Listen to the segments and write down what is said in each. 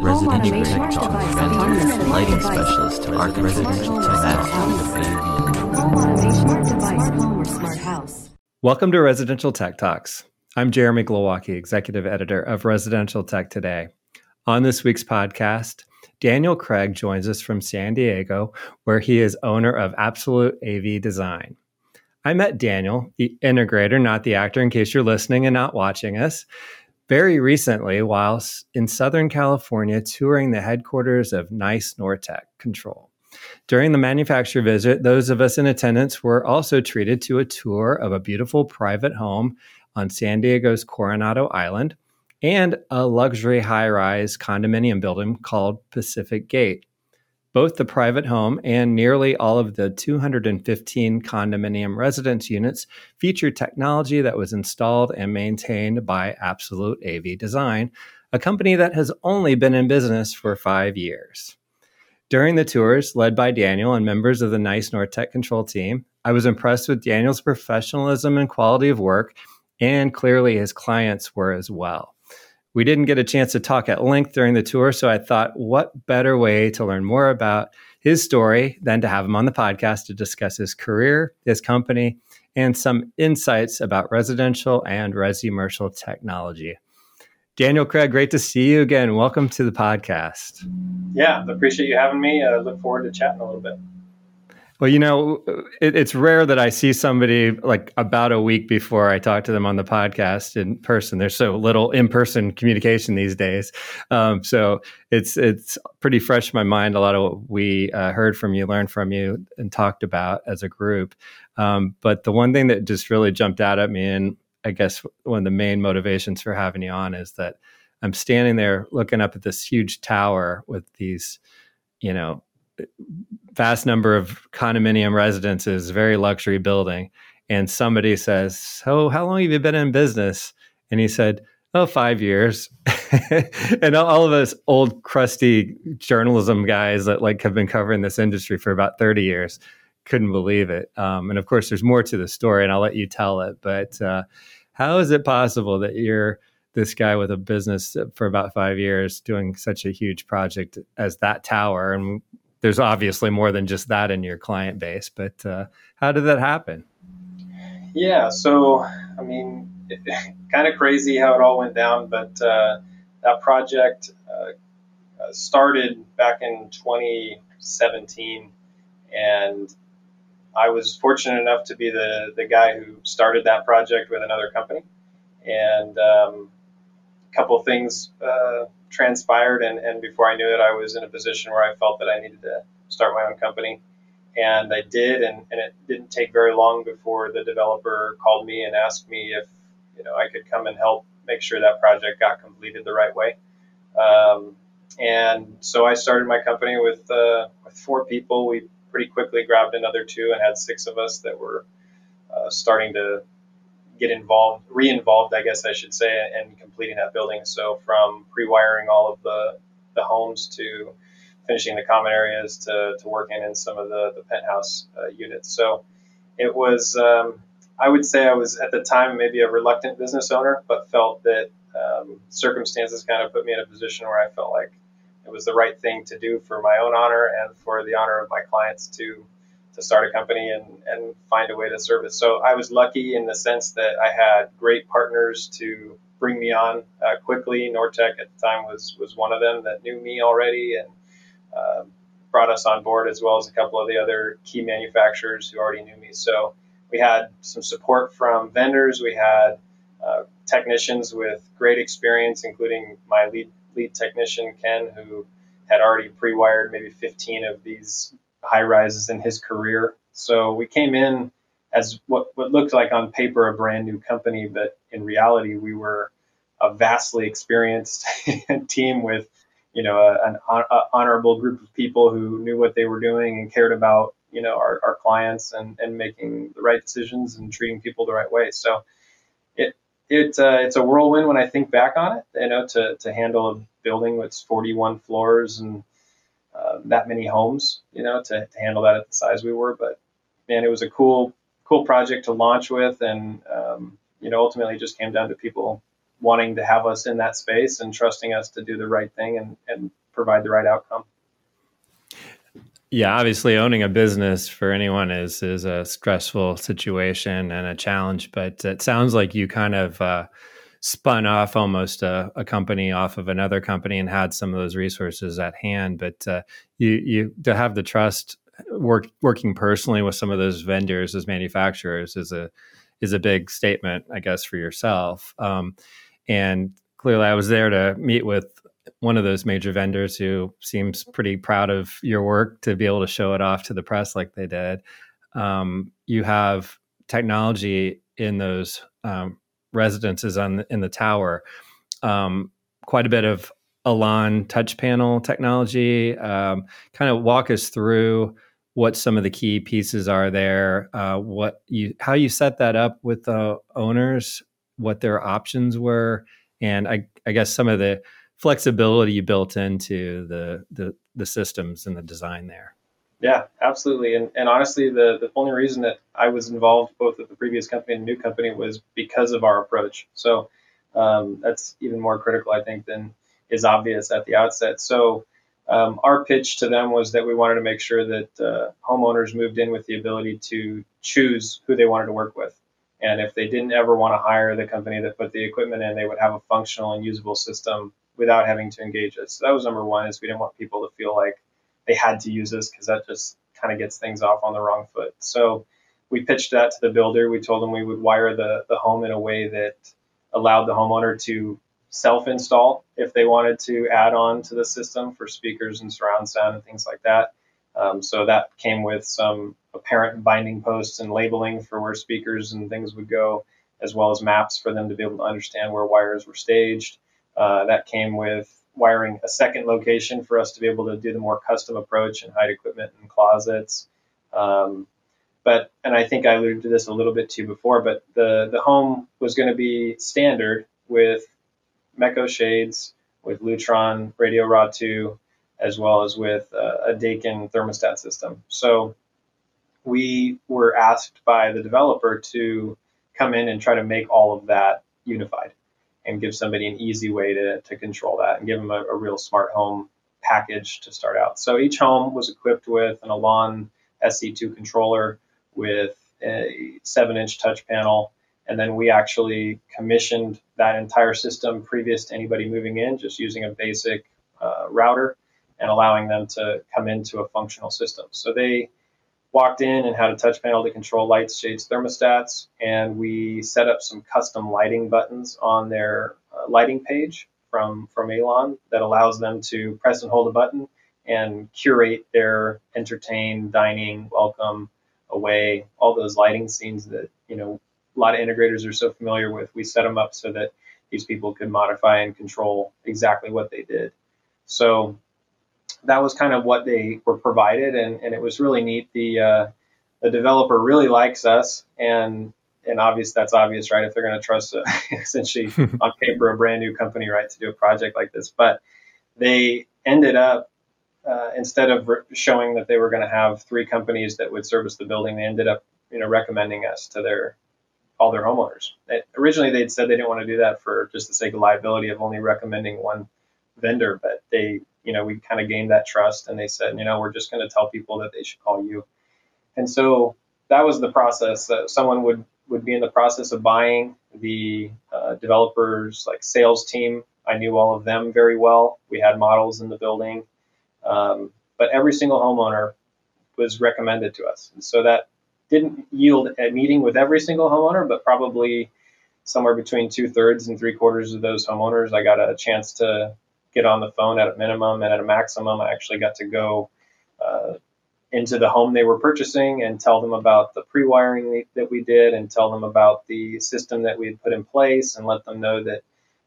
residential tech talk, lighting specialist to our residential tech Welcome to Residential Tech Talks. I'm Jeremy Glowacki, executive editor of Residential Tech Today. On this week's podcast, Daniel Craig joins us from San Diego, where he is owner of Absolute AV Design. I met Daniel, the integrator, not the actor, in case you're listening and not watching us, very recently whilst in Southern California touring the headquarters of Nice Nortek Control. During the manufacturer visit, those of us in attendance were also treated to a tour of a beautiful private home on San Diego's Coronado Island and a luxury high rise condominium building called Pacific Gate. Both the private home and nearly all of the 215 condominium residence units feature technology that was installed and maintained by Absolute AV Design, a company that has only been in business for five years. During the tours, led by Daniel and members of the NICE Nortek Control team, I was impressed with Daniel's professionalism and quality of work, and clearly his clients were as well. We didn't get a chance to talk at length during the tour, so I thought, what better way to learn more about his story than to have him on the podcast to discuss his career, his company, and some insights about residential and resi-commercial technology. Daniel Craig, great to see you again. Welcome to the podcast. Yeah, appreciate you having me. I uh, look forward to chatting a little bit. Well, you know, it, it's rare that I see somebody like about a week before I talk to them on the podcast in person. There's so little in-person communication these days, um, so it's it's pretty fresh in my mind. A lot of what we uh, heard from you, learned from you, and talked about as a group. Um, but the one thing that just really jumped out at me, and I guess one of the main motivations for having you on, is that I'm standing there looking up at this huge tower with these, you know, vast number of condominium residences, very luxury building. And somebody says, So, how long have you been in business? And he said, Oh, five years. and all of us old, crusty journalism guys that like have been covering this industry for about 30 years couldn't believe it. Um, and of course, there's more to the story, and I'll let you tell it. But uh, how is it possible that you're this guy with a business for about five years doing such a huge project as that tower? And there's obviously more than just that in your client base. But uh, how did that happen? Yeah, so I mean, kind of crazy how it all went down, but uh, that project uh, started back in 2017, and I was fortunate enough to be the the guy who started that project with another company, and um, couple things uh, transpired, and, and before I knew it, I was in a position where I felt that I needed to start my own company. And I did, and, and it didn't take very long before the developer called me and asked me if you know I could come and help make sure that project got completed the right way. Um, and so I started my company with uh, with four people. We pretty quickly grabbed another two and had six of us that were uh, starting to get involved, re-involved, I guess I should say, in completing that building. So from pre-wiring all of the, the homes to finishing the common areas to, to working in some of the, the penthouse uh, units. So it was, um, I would say I was at the time maybe a reluctant business owner, but felt that um, circumstances kind of put me in a position where I felt like it was the right thing to do for my own honor and for the honor of my clients to to start a company and, and find a way to service. So I was lucky in the sense that I had great partners to bring me on uh, quickly. Nortek at the time was was one of them that knew me already and uh, brought us on board, as well as a couple of the other key manufacturers who already knew me. So we had some support from vendors. We had uh, technicians with great experience, including my lead lead technician Ken, who had already pre-wired maybe 15 of these high rises in his career. So we came in as what, what looked like on paper a brand new company, but in reality, we were a vastly experienced team with, you know, a, an a honorable group of people who knew what they were doing and cared about, you know, our, our clients and, and making the right decisions and treating people the right way. So it, it uh, it's a whirlwind when I think back on it, you know, to, to handle a building with 41 floors and uh, that many homes, you know, to, to, handle that at the size we were. But man, it was a cool, cool project to launch with, and um, you know, ultimately just came down to people wanting to have us in that space and trusting us to do the right thing and, and provide the right outcome. Yeah, obviously owning a business for anyone is is a stressful situation and a challenge, but it sounds like you kind of uh, spun off almost a, a, company off of another company and had some of those resources at hand. But uh, you you to have the trust work working personally with some of those vendors as manufacturers is a is a big statement, I guess, for yourself. Um, and clearly, I was there to meet with one of those major vendors who seems pretty proud of your work to be able to show it off to the press like they did. Um, you have technology in those um, residences on in the tower, um, quite a bit of Elan touch panel technology. Um, kind of walk us through what some of the key pieces are there, uh, what you how you set that up with the owners, what their options were, and I, I guess some of the flexibility you built into the, the the systems and the design there. Yeah, absolutely. And, and honestly, the, the only reason that I was involved both with the previous company and the new company was because of our approach. So um, that's even more critical, I think, than is obvious at the outset. So um, our pitch to them was that we wanted to make sure that uh, homeowners moved in with the ability to choose who they wanted to work with. And if they didn't ever want to hire the company that put the equipment in, they would have a functional and usable system without having to engage us. So that was number one is we didn't want people to feel like they had to use us because that just kind of gets things off on the wrong foot. So we pitched that to the builder. We told them we would wire the, the home in a way that allowed the homeowner to self install if they wanted to add on to the system for speakers and surround sound and things like that. Um, so that came with some apparent binding posts and labeling for where speakers and things would go, as well as maps for them to be able to understand where wires were staged. Uh, that came with wiring a second location for us to be able to do the more custom approach and hide equipment in closets. Um, but and I think I alluded to this a little bit too before, but the the home was going to be standard with Mecho shades, with Lutron RadioRA 2, as well as with uh, a Daikin thermostat system. So we were asked by the developer to come in and try to make all of that unified and give somebody an easy way to, to control that and give them a, a real smart home package to start out. So each home was equipped with an Elan SC2 controller with a seven inch touch panel. And then we actually commissioned that entire system previous to anybody moving in, just using a basic uh, router and allowing them to come into a functional system. So they walked in and had a touch panel to control lights, shades, thermostats, and we set up some custom lighting buttons on their uh, lighting page from from Elan that allows them to press and hold a button and curate their entertain, dining, welcome, away, all those lighting scenes that you know a lot of integrators are so familiar with. We set them up so that these people could modify and control exactly what they did. So that was kind of what they were provided, and, and it was really neat. The uh, the developer really likes us, and and obvious that's obvious, right? If they're going to trust a, essentially on paper a brand new company, right, to do a project like this, but they ended up uh, instead of re- showing that they were going to have three companies that would service the building, they ended up you know recommending us to their all their homeowners. They, originally, they'd said they didn't want to do that for just the sake of liability of only recommending one vendor, but they you know, we kind of gained that trust and they said, you know, we're just going to tell people that they should call you. And so that was the process. Uh, someone would, would be in the process of buying the uh, developers like sales team. I knew all of them very well. We had models in the building. Um, but every single homeowner was recommended to us. And so that didn't yield a meeting with every single homeowner, but probably somewhere between two thirds and three quarters of those homeowners, I got a chance to get on the phone at a minimum and at a maximum. I actually got to go uh, into the home they were purchasing and tell them about the pre-wiring that we did and tell them about the system that we had put in place and let them know that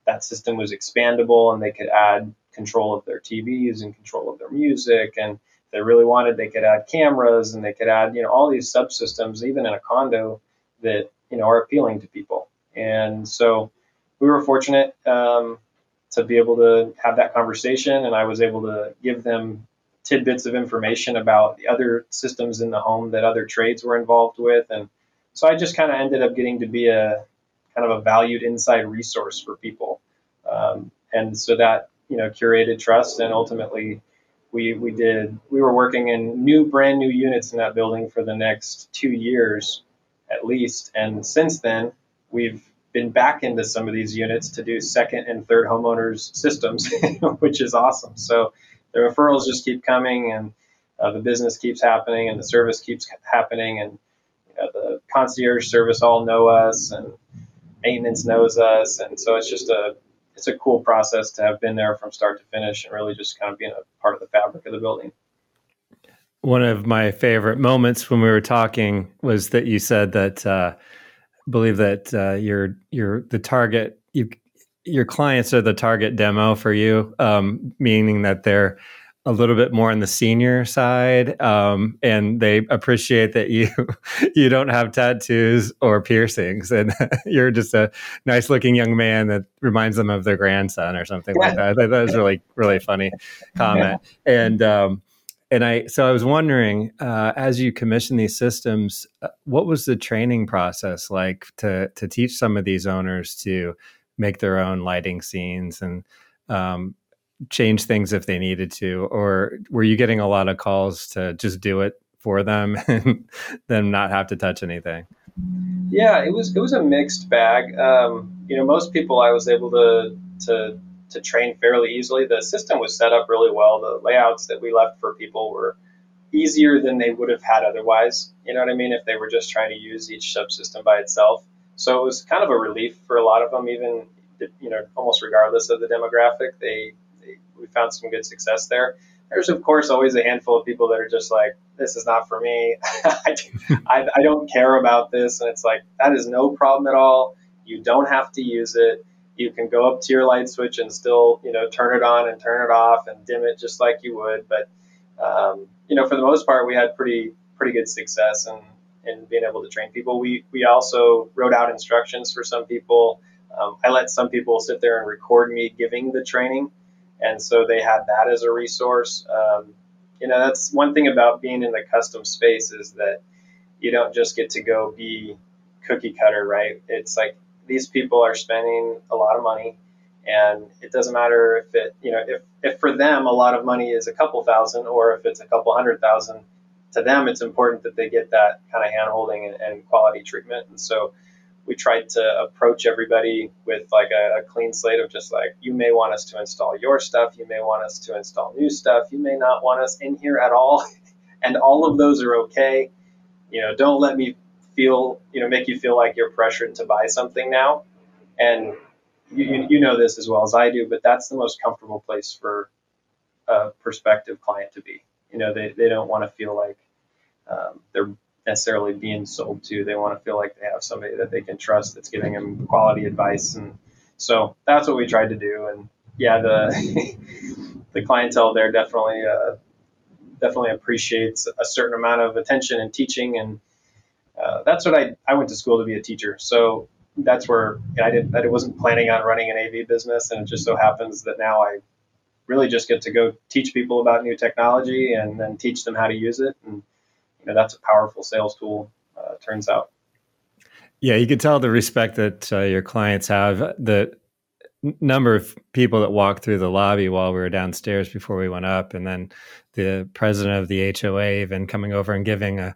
that system was expandable and they could add control of their TVs and control of their music and if they really wanted they could add cameras and they could add you know all these subsystems even in a condo that you know are appealing to people and so we were fortunate um, to be able to have that conversation. And I was able to give them tidbits of information about the other systems in the home that other trades were involved with. And so I just kind of ended up getting to be a kind of a valued inside resource for people. Um, and so that you know curated trust and ultimately we we did we were working in new brand new units in that building for the next two years at least and since then we've been back into some of these units to do second and third homeowners systems which is awesome so the referrals just keep coming and uh, the business keeps happening and the service keeps happening and you know, the concierge service all know us and maintenance knows us and so it's just a it's a cool process to have been there from start to finish and really just kind of being a part of the fabric of the building. One of my favorite moments when we were talking was that you said that uh, believe that uh, your your the target you your clients are the target demo for you, um, meaning that they're a little bit more on the senior side, um, and they appreciate that you you don't have tattoos or piercings, and you're just a nice looking young man that reminds them of their grandson or something yeah. like that. That was really really funny comment, yeah. and um, and I so I was wondering uh, as you commission these systems, uh, what was the training process like to to teach some of these owners to make their own lighting scenes and um, change things if they needed to, or were you getting a lot of calls to just do it for them and then not have to touch anything? Yeah, it was it was a mixed bag. Um, you know, most people I was able to to to train fairly easily. The system was set up really well. The layouts that we left for people were easier than they would have had otherwise. You know what I mean? If they were just trying to use each subsystem by itself. So it was kind of a relief for a lot of them, even you know, almost regardless of the demographic. They we found some good success there. There's of course always a handful of people that are just like, this is not for me. I, I, I don't care about this, and it's like that is no problem at all. You don't have to use it. You can go up to your light switch and still, you know, turn it on and turn it off and dim it just like you would. But um, you know, for the most part, we had pretty pretty good success in, in being able to train people. We we also wrote out instructions for some people. Um, I let some people sit there and record me giving the training and so they had that as a resource. Um, you know, that's one thing about being in the custom space is that you don't just get to go be cookie cutter, right? It's like these people are spending a lot of money, and it doesn't matter if it, you know, if if for them a lot of money is a couple thousand or if it's a couple hundred thousand. To them, it's important that they get that kind of handholding and, and quality treatment, and so we tried to approach everybody with like a, a, clean slate of just like you may want us to install your stuff. You may want us to install new stuff. You may not want us in here at all. And all of those are okay. You know don't let me feel you know make you feel like you're pressured to buy something now and you, you know this as well as i do but that's the most comfortable place for a prospective client to be you know they, they don't want to feel like um, they're necessarily being sold to. They want to feel like they have somebody that they can trust that's giving them quality advice. And so that's what we tried to do. And yeah, the the clientele there definitely uh, definitely appreciates a certain amount of attention and teaching. And uh, that's what I I went to school to be a teacher. So that's where I didn't I wasn't planning on running an AV business, and it just so happens that now I really just get to go teach people about new technology and then teach them how to use it and you know, that's a powerful sales tool. Uh, turns out. Yeah, you can tell the respect that uh, your clients have. The number of people that walked through the lobby while we were downstairs before we went up, and then the president of the HOA even coming over and giving a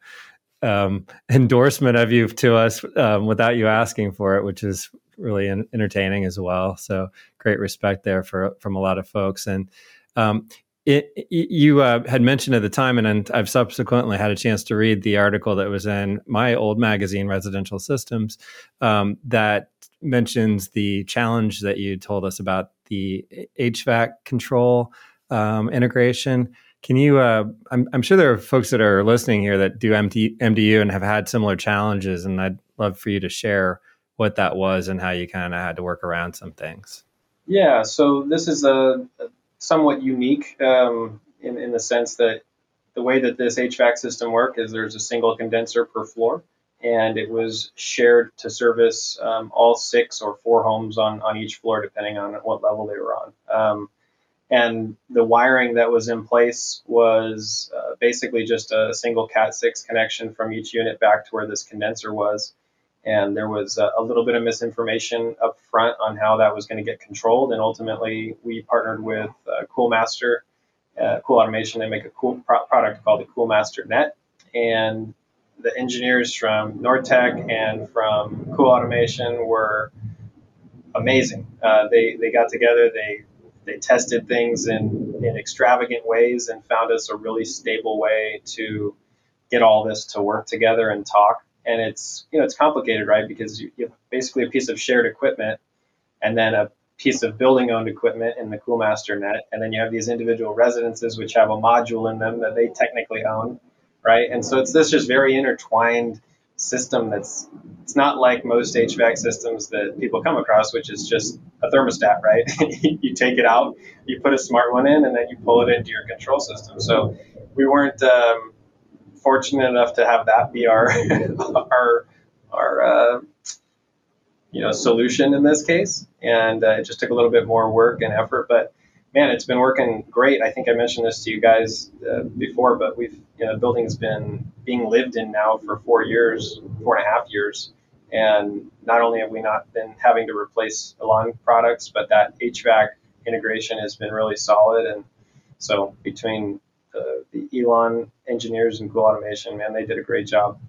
um, endorsement of you to us um, without you asking for it, which is really entertaining as well. So great respect there for from a lot of folks. And um, it, you uh, had mentioned at the time, and I've subsequently had a chance to read the article that was in my old magazine, Residential Systems, um, that mentions the challenge that you told us about the HVAC control um, integration. Can you? Uh, I'm, I'm, sure there are folks that are listening here that do MD, MDU and have had similar challenges, and I'd love for you to share what that was and how you kind of had to work around some things. Yeah, so this is a, somewhat unique um, in, in the sense that the way that this HVAC system worked is there's a single condenser per floor, and it was shared to service um, all six or four homes on, on each floor, depending on what level they were on. Um, and the wiring that was in place was uh, basically just a single Cat6 connection from each unit back to where this condenser was. and there was a, a, little bit of misinformation up front on how that was going to get controlled. And ultimately, we partnered with uh, Coolmaster, uh, Cool Automation. They make a cool pro- product called the Coolmaster Net, and the engineers from Nortek and from Cool Automation were amazing. Uh, they they got together. They they tested things in, in extravagant ways and found us a really stable way to get all this to work together and talk and it's you know it's complicated, right? Because you, you have basically a piece of shared equipment, and then a piece of building owned equipment in the Coolmaster net, and then you have these individual residences which have a module in them that they technically own, right? And so it's this just very intertwined system that's it's not like most HVAC systems that people come across, which is just a thermostat, right? you take it out, you put a smart one in, and then you pull it into your control system. So we weren't um, fortunate enough to have that be our our our uh, you know solution in this case, and uh, it just took a little bit more work and effort, but man, it's been working great. I think I mentioned this to you guys uh, before, but we've you know the building's been being lived in now for four years, four and a half years, and not only have we not been having to replace Elan products, but that HVAC integration has been really solid, and so between the, the Elan engineers and Cool Automation, man, they did a great job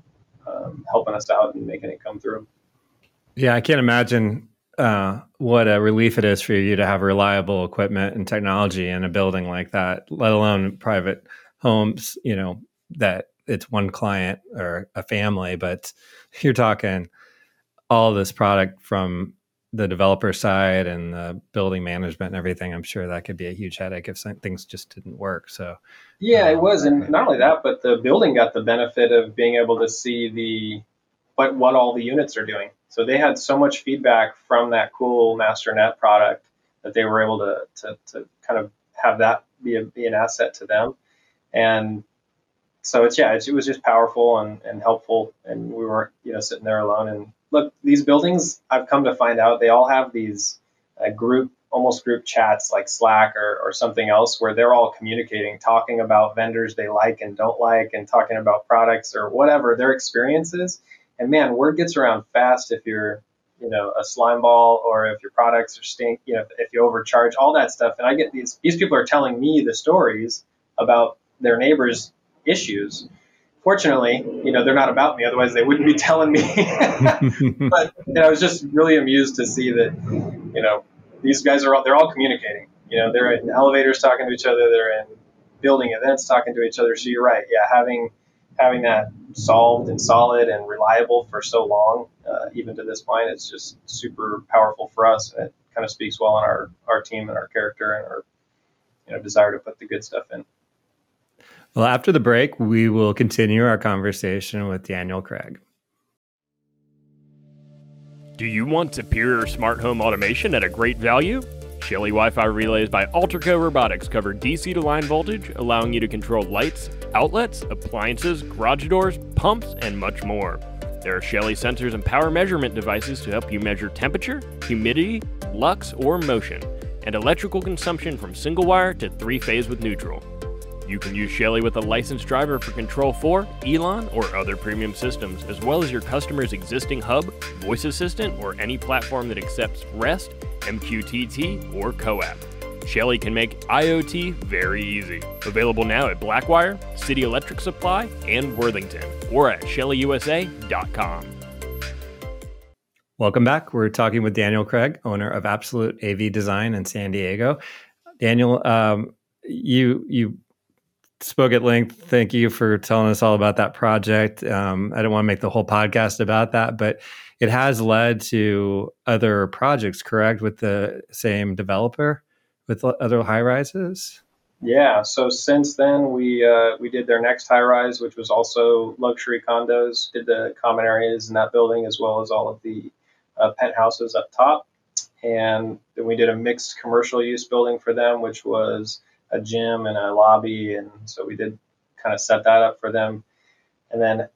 um, helping us out and making it come through. Yeah, I can't imagine uh, what a relief it is for you to have reliable equipment and technology in a building like that, let alone private homes, you know, that it's one client or a family, but you're talking all this product from the developer side and the building management and everything, I'm sure that could be a huge headache if things just didn't work. So, yeah, um, it was, and not only that, but the building got the benefit of being able to see the what what all the units are doing. So they had so much feedback from that cool MasterNet product that they were able to to, to kind of have that be, a, be an asset to them, and so it's yeah, it's, it was just powerful and, and helpful, and we weren't you know sitting there alone and look, these buildings, I've come to find out, they all have these uh, group, almost group chats like Slack or, or something else where they're all communicating, talking about vendors they like and don't like, and talking about products or whatever their experiences. And man, word gets around fast if you're, you know, a slime ball or if your products are stink, you know, if you overcharge, all that stuff. And I get these, these people are telling me the stories about their neighbors' issues fortunately, you know, they're not about me. Otherwise, they wouldn't be telling me. but you know, I was just really amused to see that, you know, these guys are all, they're all communicating. You know, they're in elevators talking to each other. They're in building events talking to each other. So you're right. Yeah, having having that solved and solid and reliable for so long, uh, even to this point, it's just super powerful for us. And it kind of speaks well on our our team and our character and our you know desire to put the good stuff in. Well, after the break, we will continue our conversation with Daniel Craig. Do you want superior smart home automation at a great value? Shelly Wi Fi relays by Alterco Robotics cover DC to line voltage, allowing you to control lights, outlets, appliances, garage doors, pumps, and much more. There are Shelly sensors and power measurement devices to help you measure temperature, humidity, lux, or motion, and electrical consumption from single wire to three phase with neutral. You can use Shelly with a licensed driver for Control 4, Elan, or other premium systems, as well as your customer's existing hub, voice assistant, or any platform that accepts REST, MQTT, or CoAP. Shelly can make IoT very easy. Available now at Blackwire, City Electric Supply, and Worthington, or at shellyusa.com. Welcome back. We're talking with Daniel Craig, owner of Absolute AV Design in San Diego. Daniel, um, you you spoke at length. Thank you for telling us all about that project. Um, I don't want to make the whole podcast about that, but it has led to other projects, correct, with the same developer, with other high rises. Yeah. So since then, we uh, we did their next high rise, which was also luxury condos. Did the common areas in that building as well as all of the uh, penthouses up top, and then we did a mixed commercial use building for them, which was a gym and a lobby, and so we did kind of set that up for them. And then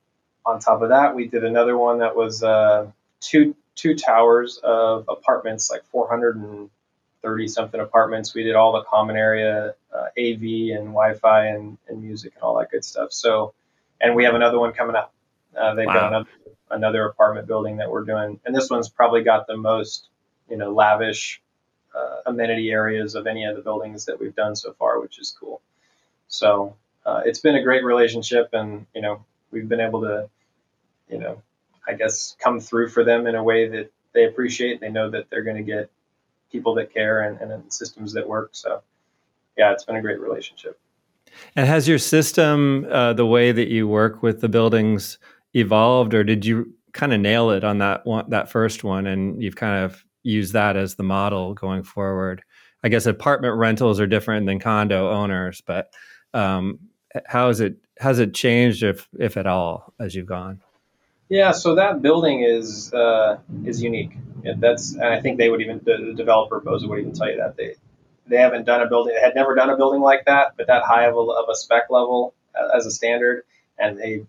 on top of that, we did another one that was uh, two two towers of apartments, like 430 something apartments. We did all the common area uh, AV and Wi-Fi and, and music and all that good stuff. So, and we have another one coming up. Uh, they've wow. got another another apartment building that we're doing, and this one's probably got the most, you know, lavish uh, amenity areas of any of the buildings that we've done so far, which is cool. So uh, it's been a great relationship, and you know, we've been able to, you know, I guess come through for them in a way that they appreciate. They know that they're going to get people that care and, and systems that work. So yeah, it's been a great relationship. And has your system, uh, the way that you work with the buildings, evolved, or did you kind of nail it on that one, that first one, and you've kind of used that as the model going forward? I guess apartment rentals are different than condo owners, but um, how has it has it changed, if if at all, as you've gone? Yeah, so that building is uh, is unique. That's and I think they would even the, developer Bosa would even tell you that they they haven't done a building, they had never done a building like that, but that high of a, of a spec level uh, as a standard, and they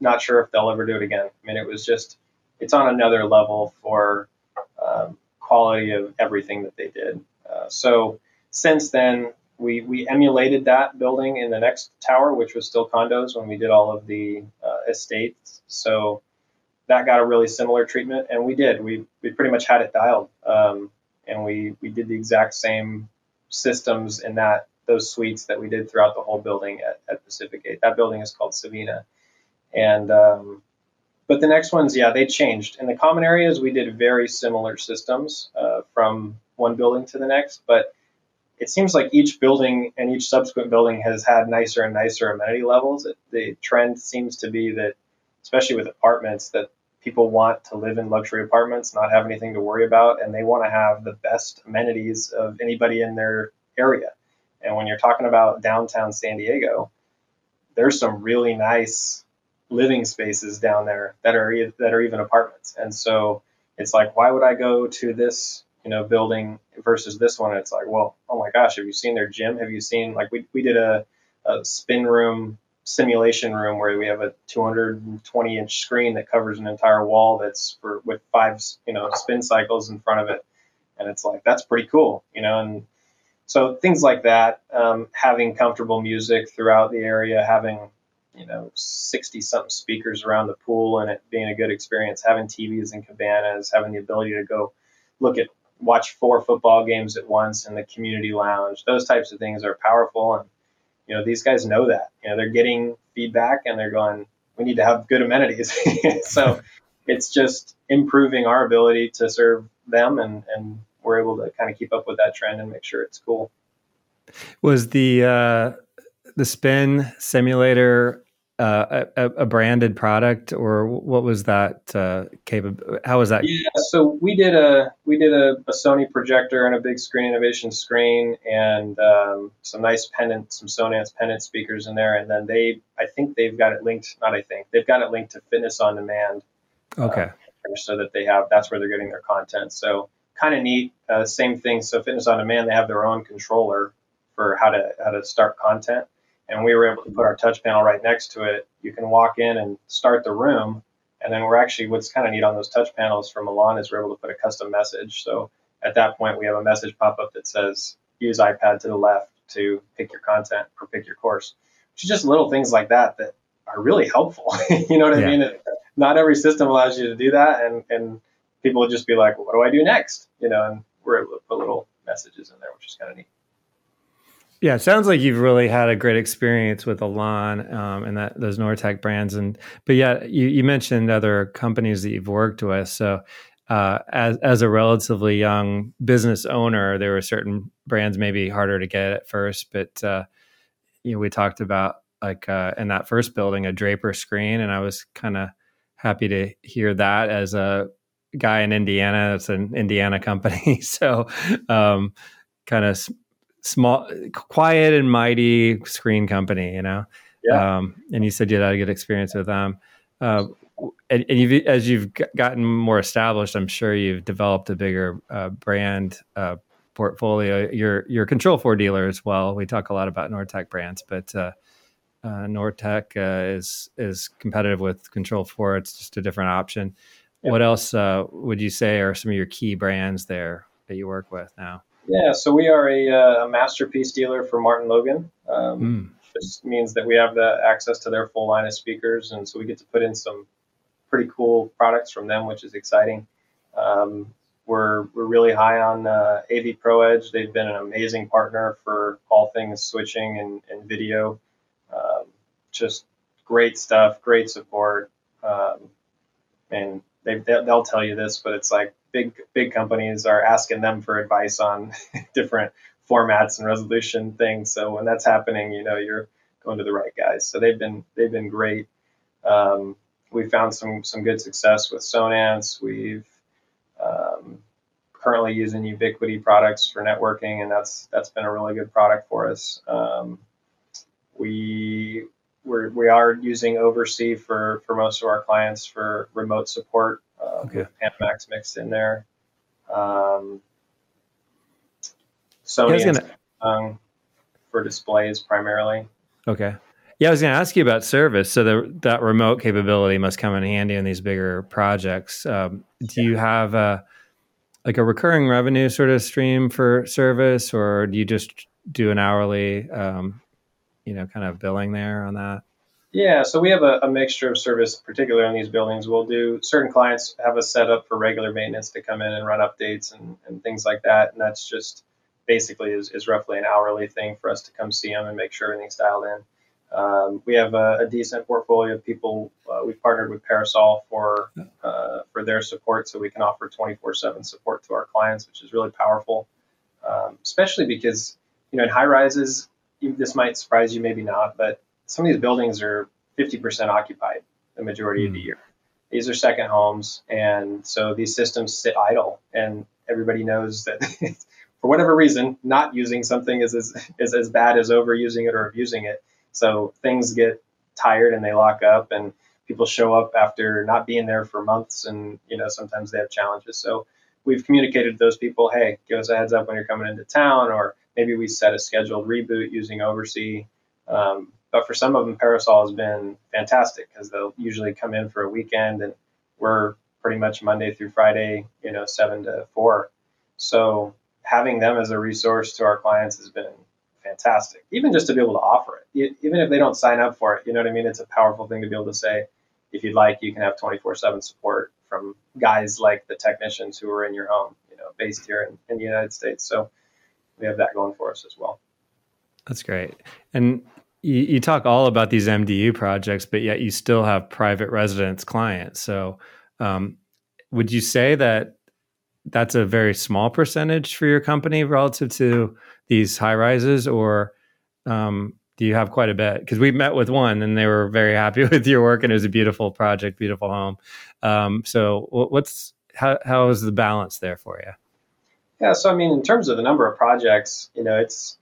not sure if they'll ever do it again. I mean, it was just, it's on another level for um, quality of everything that they did. Uh, so since then, we, we emulated that building in the next tower, which was still condos when we did all of the uh, estates. So that got a really similar treatment, and we did. We, we pretty much had it dialed, um, and we, we did the exact same systems in that those suites that we did throughout the whole building at, at Pacific Gate. That building is called Savina, and um, but the next ones, yeah, they changed. In the common areas, we did very similar systems uh, from one building to the next, but it seems like each building and each subsequent building has had nicer and nicer amenity levels. It, the trend seems to be that, especially with apartments, that people want to live in luxury apartments, not have anything to worry about, and they want to have the best amenities of anybody in their area. And when you're talking about downtown San Diego, there's some really nice living spaces down there that are that are even apartments. And so it's like, why would I go to this you know building versus this one? It's like, well, oh my gosh, have you seen their gym? Have you seen like we we did a, a spin room simulation room where we have a 220 inch screen that covers an entire wall that's for with five you know spin cycles in front of it and it's like that's pretty cool you know and so things like that um, having comfortable music throughout the area having you know 60 something speakers around the pool and it being a good experience having tvs and cabanas having the ability to go look at watch four football games at once in the community lounge those types of things are powerful and you know, these guys know that. You know, they're getting feedback and they're going, we need to have good amenities. so it's just improving our ability to serve them and, and we're able to kind of keep up with that trend and make sure it's cool. Was the uh, the spin simulator uh, a, a, branded product, or what was that uh, capable? How was that? Yeah, so we did a we did a, a Sony projector and a big screen innovation screen, and um, some nice pendant, some Sonance pendant speakers in there, and then they, I think they've got it linked. Not I think they've got it linked to Fitness on Demand. Uh, okay. Uh, so that they have that's where they're getting their content. So kind of neat. Uh, same thing. So Fitness on Demand, they have their own controller for how to how to start content and we were able to put our touch panel right next to it. You can walk in and start the room, and then we're actually what's kind of neat on those touch panels from Elan is we're able to put a custom message. So at that point, we have a message pop up that says use iPad to the left to pick your content or pick your course, which is just little things like that that are really helpful. you know what I mean? It, not every system allows you to do that, and and people would just be like, well, what do I do next? You know, and we're able to put little messages in there, which is kind of neat. Yeah, it sounds like you've really had a great experience with Elan um, and that those Nortek brands. And but yeah, you, you mentioned other companies that you've worked with. So uh, as as a relatively young business owner, there were certain brands maybe harder to get at first. But uh, you know, we talked about like uh, in that first building a Draper screen, and I was kind of happy to hear that as a guy in Indiana. It's an Indiana company, so um, kind of small, quiet and mighty screen company, you know? Yeah. Um, and you said you had a good experience with them. Uh, and, and you've, as you've gotten more established, I'm sure you've developed a bigger uh, brand uh, portfolio. You're you're Control Four dealer as well. We talk a lot about Nortek brands, but uh, uh Nortek uh, is is competitive with Control Four. It's just a different option. Yeah. What else uh, would you say are some of your key brands there that you work with now? Yeah, so we are a, uh, a masterpiece dealer for Martin Logan. Um, mm. This means that we have the access to their full line of speakers, and so we get to put in some pretty cool products from them, which is exciting. Um, we're, we're really high on uh, AV Pro Edge. They've been an amazing partner for all things switching and, and video. Um, just great stuff, great support. Um, and they, they'll tell you this, but it's like big big companies are asking them for advice on different formats and resolution things. So when that's happening, you know you're going to the right guys. So they've been they've been great. Um, we found some some good success with Sonance. We've um, currently using Ubiquiti products for networking, and that's that's been a really good product for us. Um, we we're, we are using OvrC for for most of our clients for remote support uh, okay. Panamax mixed in there. Um, Sony yeah, gonna... for displays primarily. Okay. Yeah, I was going to ask you about service. So the, that remote capability must come in handy in these bigger projects. Um, do you have a like a recurring revenue sort of stream for service, or do you just do an hourly, um, you know, kind of billing there on that? Yeah, so we have a, a, mixture of service, particularly on these buildings. We'll do certain clients have a setup for regular maintenance to come in and run updates and, and things like that, and that's just basically is, is roughly an hourly thing for us to come see them and make sure everything's dialed in. Um, we have a, a, decent portfolio of people. Uh, we've partnered with Parasol for uh, for their support, so we can offer 24/7 support to our clients, which is really powerful. Um, especially because you know in high rises, this might surprise you, maybe not, but some of these buildings are 50% occupied the majority mm. of the hmm. year. These are second homes, and so these systems sit idle, and everybody knows that for whatever reason, not using something is as, is as bad as overusing it or abusing it. So things get tired and they lock up, and people show up after not being there for months, and you know sometimes they have challenges. So we've communicated to those people, hey, give us a heads up when you're coming into town, or maybe we set a scheduled reboot using OvrC. Um, but for some of them, Parasol has been fantastic because they'll usually come in for a weekend, and we're pretty much Monday through Friday, you know, seven to four. So having them as a resource to our clients has been fantastic. Even just to be able to offer it, even if they don't sign up for it, you know what I mean? It's a powerful thing to be able to say, if you'd like, you can have 24/7 support from guys like the technicians who are in your home, you know, based here in, in the United States. So we have that going for us as well. That's great. And you, you talk all about these MDU projects, but yet you still have private residence clients. So um, would you say that that's a very small percentage for your company relative to these high rises, or um, do you have quite a bit? Because we met with one and they were very happy with your work, and it was a beautiful project, beautiful home. Um, so, what's how how is the balance there for you? Yeah, so I mean, in terms of the number of projects, you know, it's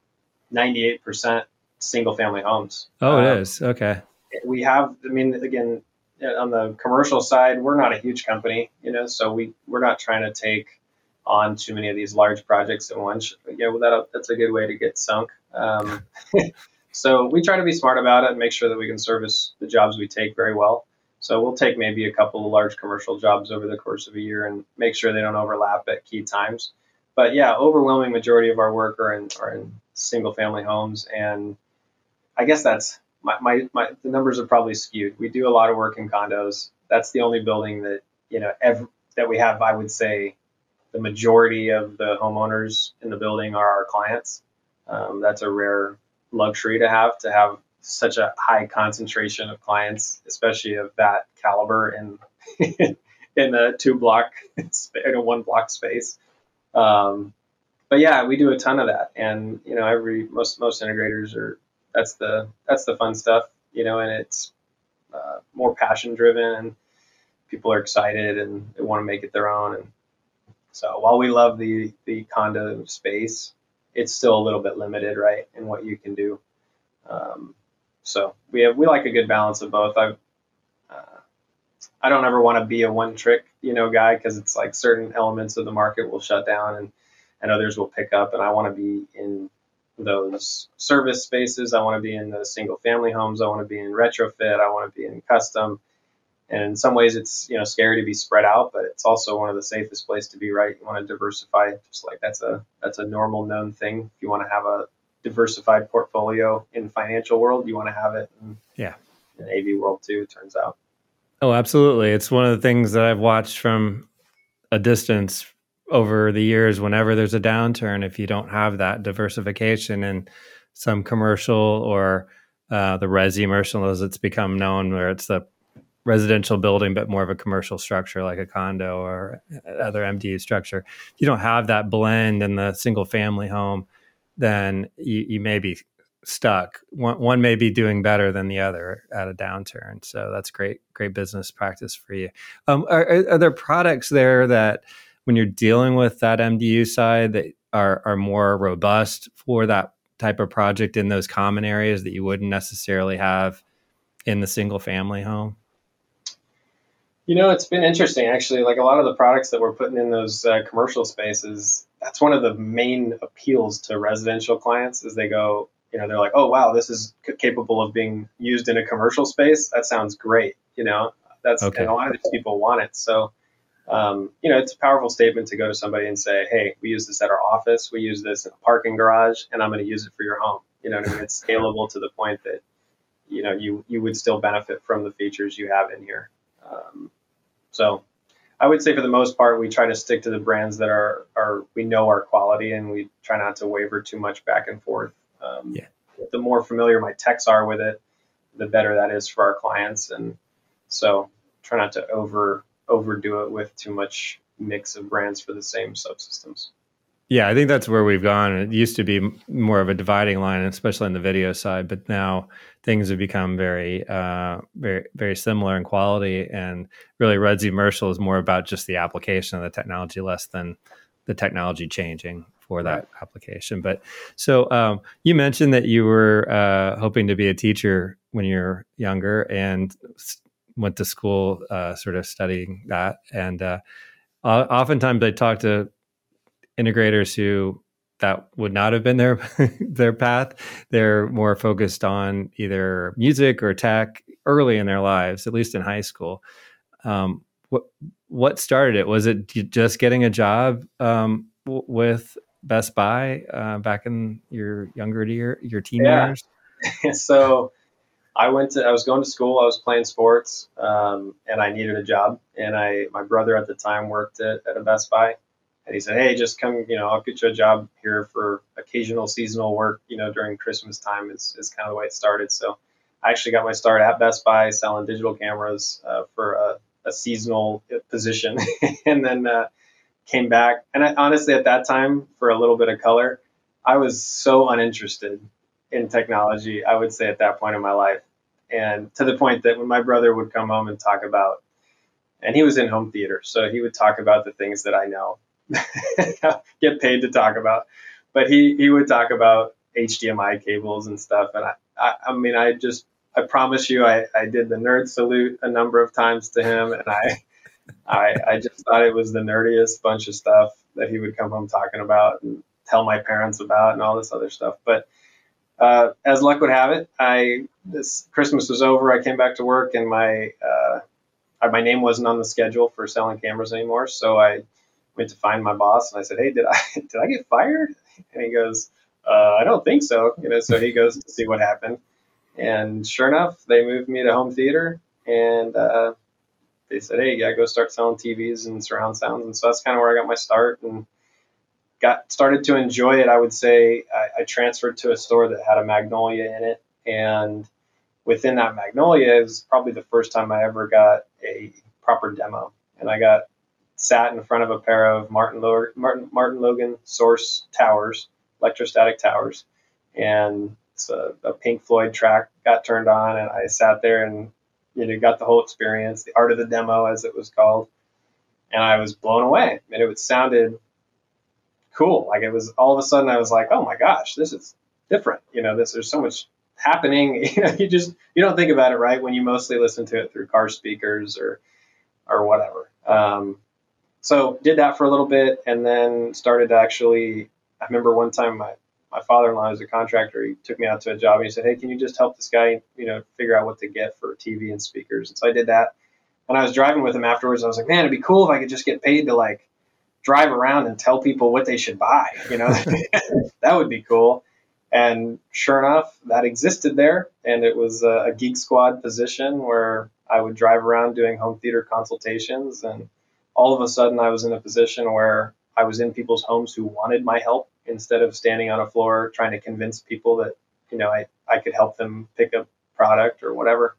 ninety eight percent single family homes. Oh, it um, is okay. We have, I mean, again, on the commercial side, we're not a huge company, you know, so we we're not trying to take on too many of these large projects at once. Yeah, well, that that's a good way to get sunk. Um, so we try to be smart about it and make sure that we can service the jobs we take very well. So we'll take maybe a couple of large commercial jobs over the course of a year and make sure they don't overlap at key times. But yeah, overwhelming majority of our work are in are in single family homes, and I guess that's my, my, my the numbers are probably skewed. We do a lot of work in condos. That's the only building that you know every, that we have. I would say the majority of the homeowners in the building are our clients. Um, that's a rare luxury to have to have such a high concentration of clients, especially of that caliber in in a two block in a one block space. Um, but yeah, we do a ton of that, and you know, every most most integrators are that's the that's the fun stuff, you know, and it's uh, more passion driven, and people are excited and they want to make it their own, and so while we love the the condo space, it's still a little bit limited, right, in what you can do. Um, so we have we like a good balance of both. I uh, I don't ever want to be a one trick you know guy because it's like certain elements of the market will shut down and and others will pick up, and I want to be in those service spaces. I want to be in the single family homes. I want to be in retrofit. I want to be in custom. And in some ways, it's you know scary to be spread out, but it's also one of the safest places to be. Right, you want to diversify. Just like that's a that's a normal known thing. If you want to have a diversified portfolio in financial world, you want to have it. In, yeah. In AV world too. It turns out. Oh, absolutely. It's one of the things that I've watched from a distance over the years. Whenever there's a downturn, if you don't have that diversification in some commercial or uh, the resi commercial, as it's become known, where it's the residential building, but more of a commercial structure like a condo or other MDU structure. If you don't have that blend in the single family home, then you, you may be stuck. One, one may be doing better than the other at a downturn. So that's great, great business practice for you. Um, are, are there products there that when you're dealing with that MDU side that are, are more robust for that type of project in those common areas that you wouldn't necessarily have in the single family home? You know, it's been interesting actually. Like a lot of the products that we're putting in those uh, commercial spaces, that's one of the main appeals to residential clients is they go, you know, they're like, oh wow, this is c- capable of being used in a commercial space. That sounds great. You know, that's okay. and a lot of these people want it. So, um, you know, it's a powerful statement to go to somebody and say, hey, we use this at our office, we use this in a parking garage, and I'm going to use it for your home. You know I mean? It's scalable to the point that you know you you would still benefit from the features you have in here. Um, so I would say for the most part, we try to stick to the brands that are, are we know are quality and we try not to waver too much back and forth. Um, yeah. The more familiar my techs are with it, the better that is for our clients. And so try not to over overdo it with too much mix of brands for the same subsystems. Yeah, I think that's where we've gone. It used to be more of a dividing line, especially on the video side, but now things have become very, uh, very, very similar in quality. And really, Resi Commercial is more about just the application of the technology, less than the technology changing for that right. application. But so um, you mentioned that you were uh, hoping to be a teacher when you're younger and went to school, uh, sort of studying that. And uh, oftentimes, I talk to integrators who that would not have been their their path. They're more focused on either music or tech early in their lives, at least in high school. Um, what what started it? Was it just getting a job um, w- with Best Buy uh, back in your younger year, your teen yeah. years? so I went to I was going to school. I was playing sports, um, and I needed a job. And I my brother at the time worked at, at a Best Buy, and he said, "Hey, just come, you know, I'll get you a job here for occasional seasonal work, you know, during Christmas time." Is is kind of the way it started. So, I actually got my start at Best Buy selling digital cameras uh, for a, a, seasonal position, and then uh, came back. And I, honestly, at that time, for a little bit of color, I was so uninterested in technology. I would say at that point in my life, and to the point that when my brother would come home and talk about and he was in home theater, so he would talk about the things that I know get paid to talk about. But he, he would talk about HDMI cables and stuff. And I, I, I mean, I just, I promise you, I, I did the nerd salute a number of times to him. And I, I, I just thought it was the nerdiest bunch of stuff that he would come home talking about and tell my parents about and all this other stuff. But uh, as luck would have it, I this Christmas was over. I came back to work, and my uh, my name wasn't on the schedule for selling cameras anymore. So I went to find my boss and I said, "Hey, did I did I get fired?" And he goes, uh, "I don't think so." You know, so he goes to see what happened, and sure enough, they moved me to home theater, and uh, they said, "Hey, yeah, go start selling TVs and surround sounds." And so that's kind of where I got my start and got started to enjoy it. I would say I transferred to a store that had a Magnolia in it, and within that Magnolia is probably the first time I ever got a proper demo, and I got sat in front of a pair of Martin, Martin, Martin Logan source towers, electrostatic towers, and a, Pink Floyd track got turned on, and I sat there and you know got the whole experience, the art of the demo as it was called, and I was blown away. And it sounded cool. Like it was all of a sudden I was like, oh my gosh, this is different. You know, this there's so much happening. You know, you just you don't think about it right when you mostly listen to it through car speakers or or whatever. Um, so did that for a little bit and then started to actually i remember one time my, my father-in-law is a contractor he took me out to a job and he said hey can you just help this guy you know figure out what to get for tv and speakers and so i did that and i was driving with him afterwards i was like man it'd be cool if i could just get paid to like drive around and tell people what they should buy you know that would be cool and sure enough that existed there and it was a, a geek squad position where I would drive around doing home theater consultations, and all of a sudden I was in a position where I was in people's homes who wanted my help instead of standing on a floor trying to convince people that you know I, I could help them pick a product or whatever.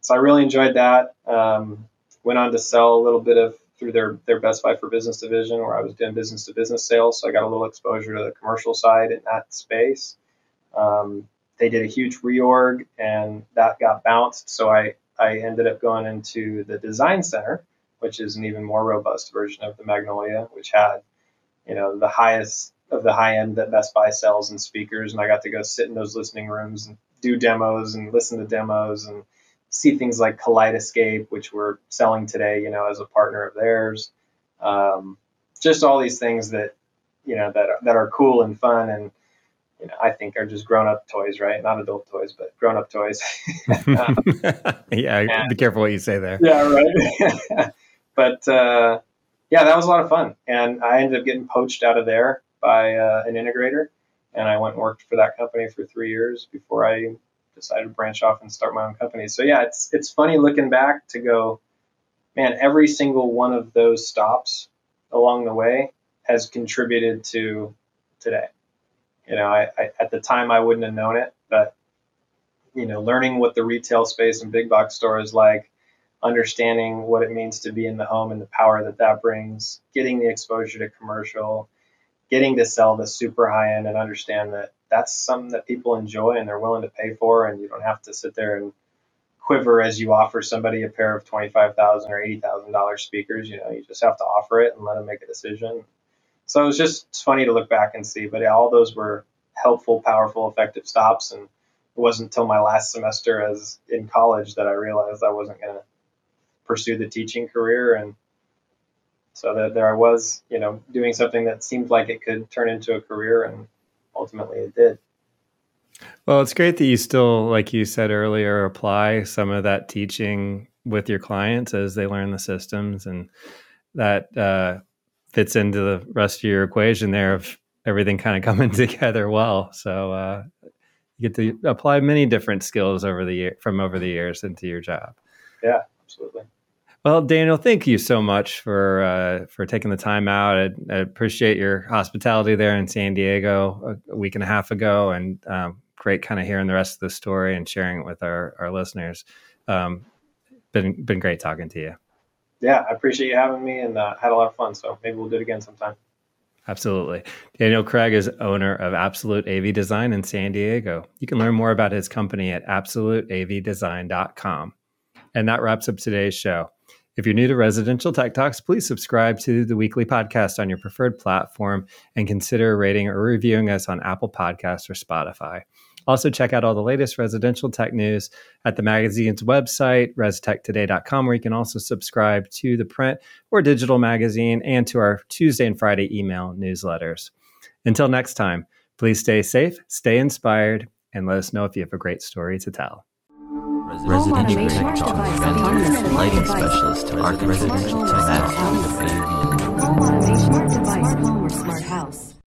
So I really enjoyed that. Um, went on to sell a little bit of through their their Best Buy for Business division where I was doing business to business sales. So I got a little exposure to the commercial side in that space. Um, they did a huge reorg and that got bounced. So I, I ended up going into the design center, which is an even more robust version of the Magnolia, which had, you know, the highest of the high end that Best Buy sells and speakers. And I got to go sit in those listening rooms and do demos and listen to demos and see things like Kaleidoscape, which we're selling today, you know, as a partner of theirs. Um, just all these things that, you know, that are, that are cool and fun and, you know, I think are just grown up toys, right? Not adult toys, but grown up toys. um, yeah, and, be careful what you say there. Yeah, right. but uh, yeah, that was a lot of fun, and I ended up getting poached out of there by uh, an integrator, and I went and worked for that company for three years before I decided to branch off and start my own company. So yeah, it's it's funny looking back to go, man, every single one of those stops along the way has contributed to today. You know, I, I at the time I wouldn't have known it, but you know, learning what the retail space and big box store is like, understanding what it means to be in the home and the power that that brings, getting the exposure to commercial, getting to sell the super high end and understand that that's something that people enjoy and they're willing to pay for, and you don't have to sit there and quiver as you offer somebody a pair of twenty-five thousand or eighty thousand dollar speakers. You know, you just have to offer it and let them make a decision. So it was just funny to look back and see, but all those were helpful, powerful, effective stops. And it wasn't until my last semester as in college that I realized I wasn't going to pursue the teaching career. And so that there I was, you know, doing something that seemed like it could turn into a career, and ultimately it did. Well, it's great that you still, like you said earlier, apply some of that teaching with your clients as they learn the systems, and that uh, fits into the rest of your equation there of everything kind of coming together well. So uh, you get to apply many different skills over the year from over the years into your job. Yeah, absolutely. Well, Daniel, thank you so much for uh, for taking the time out. I, I, appreciate your hospitality there in San Diego a, a week and a half ago, and um, great kind of hearing the rest of the story and sharing it with our our listeners. Um, been been great talking to you. Yeah, I appreciate you having me, and uh, had a lot of fun. So maybe we'll do it again sometime. Absolutely. Daniel Craig is owner of Absolute AV Design in San Diego. You can learn more about his company at absoluteavdesign.com. And that wraps up today's show. If you're new to Residential Tech Talks, please subscribe to the weekly podcast on your preferred platform and consider rating or reviewing us on Apple Podcasts or Spotify. Also, check out all the latest residential tech news at the magazine's website, restechtoday.com, where you can also subscribe to the print or digital magazine and to our Tuesday and Friday email newsletters. Until next time, please stay safe, stay inspired, and let us know if you have a great story to tell residential tech talk, lighting specialist to residential tech, home automation, smart device, home or smart house.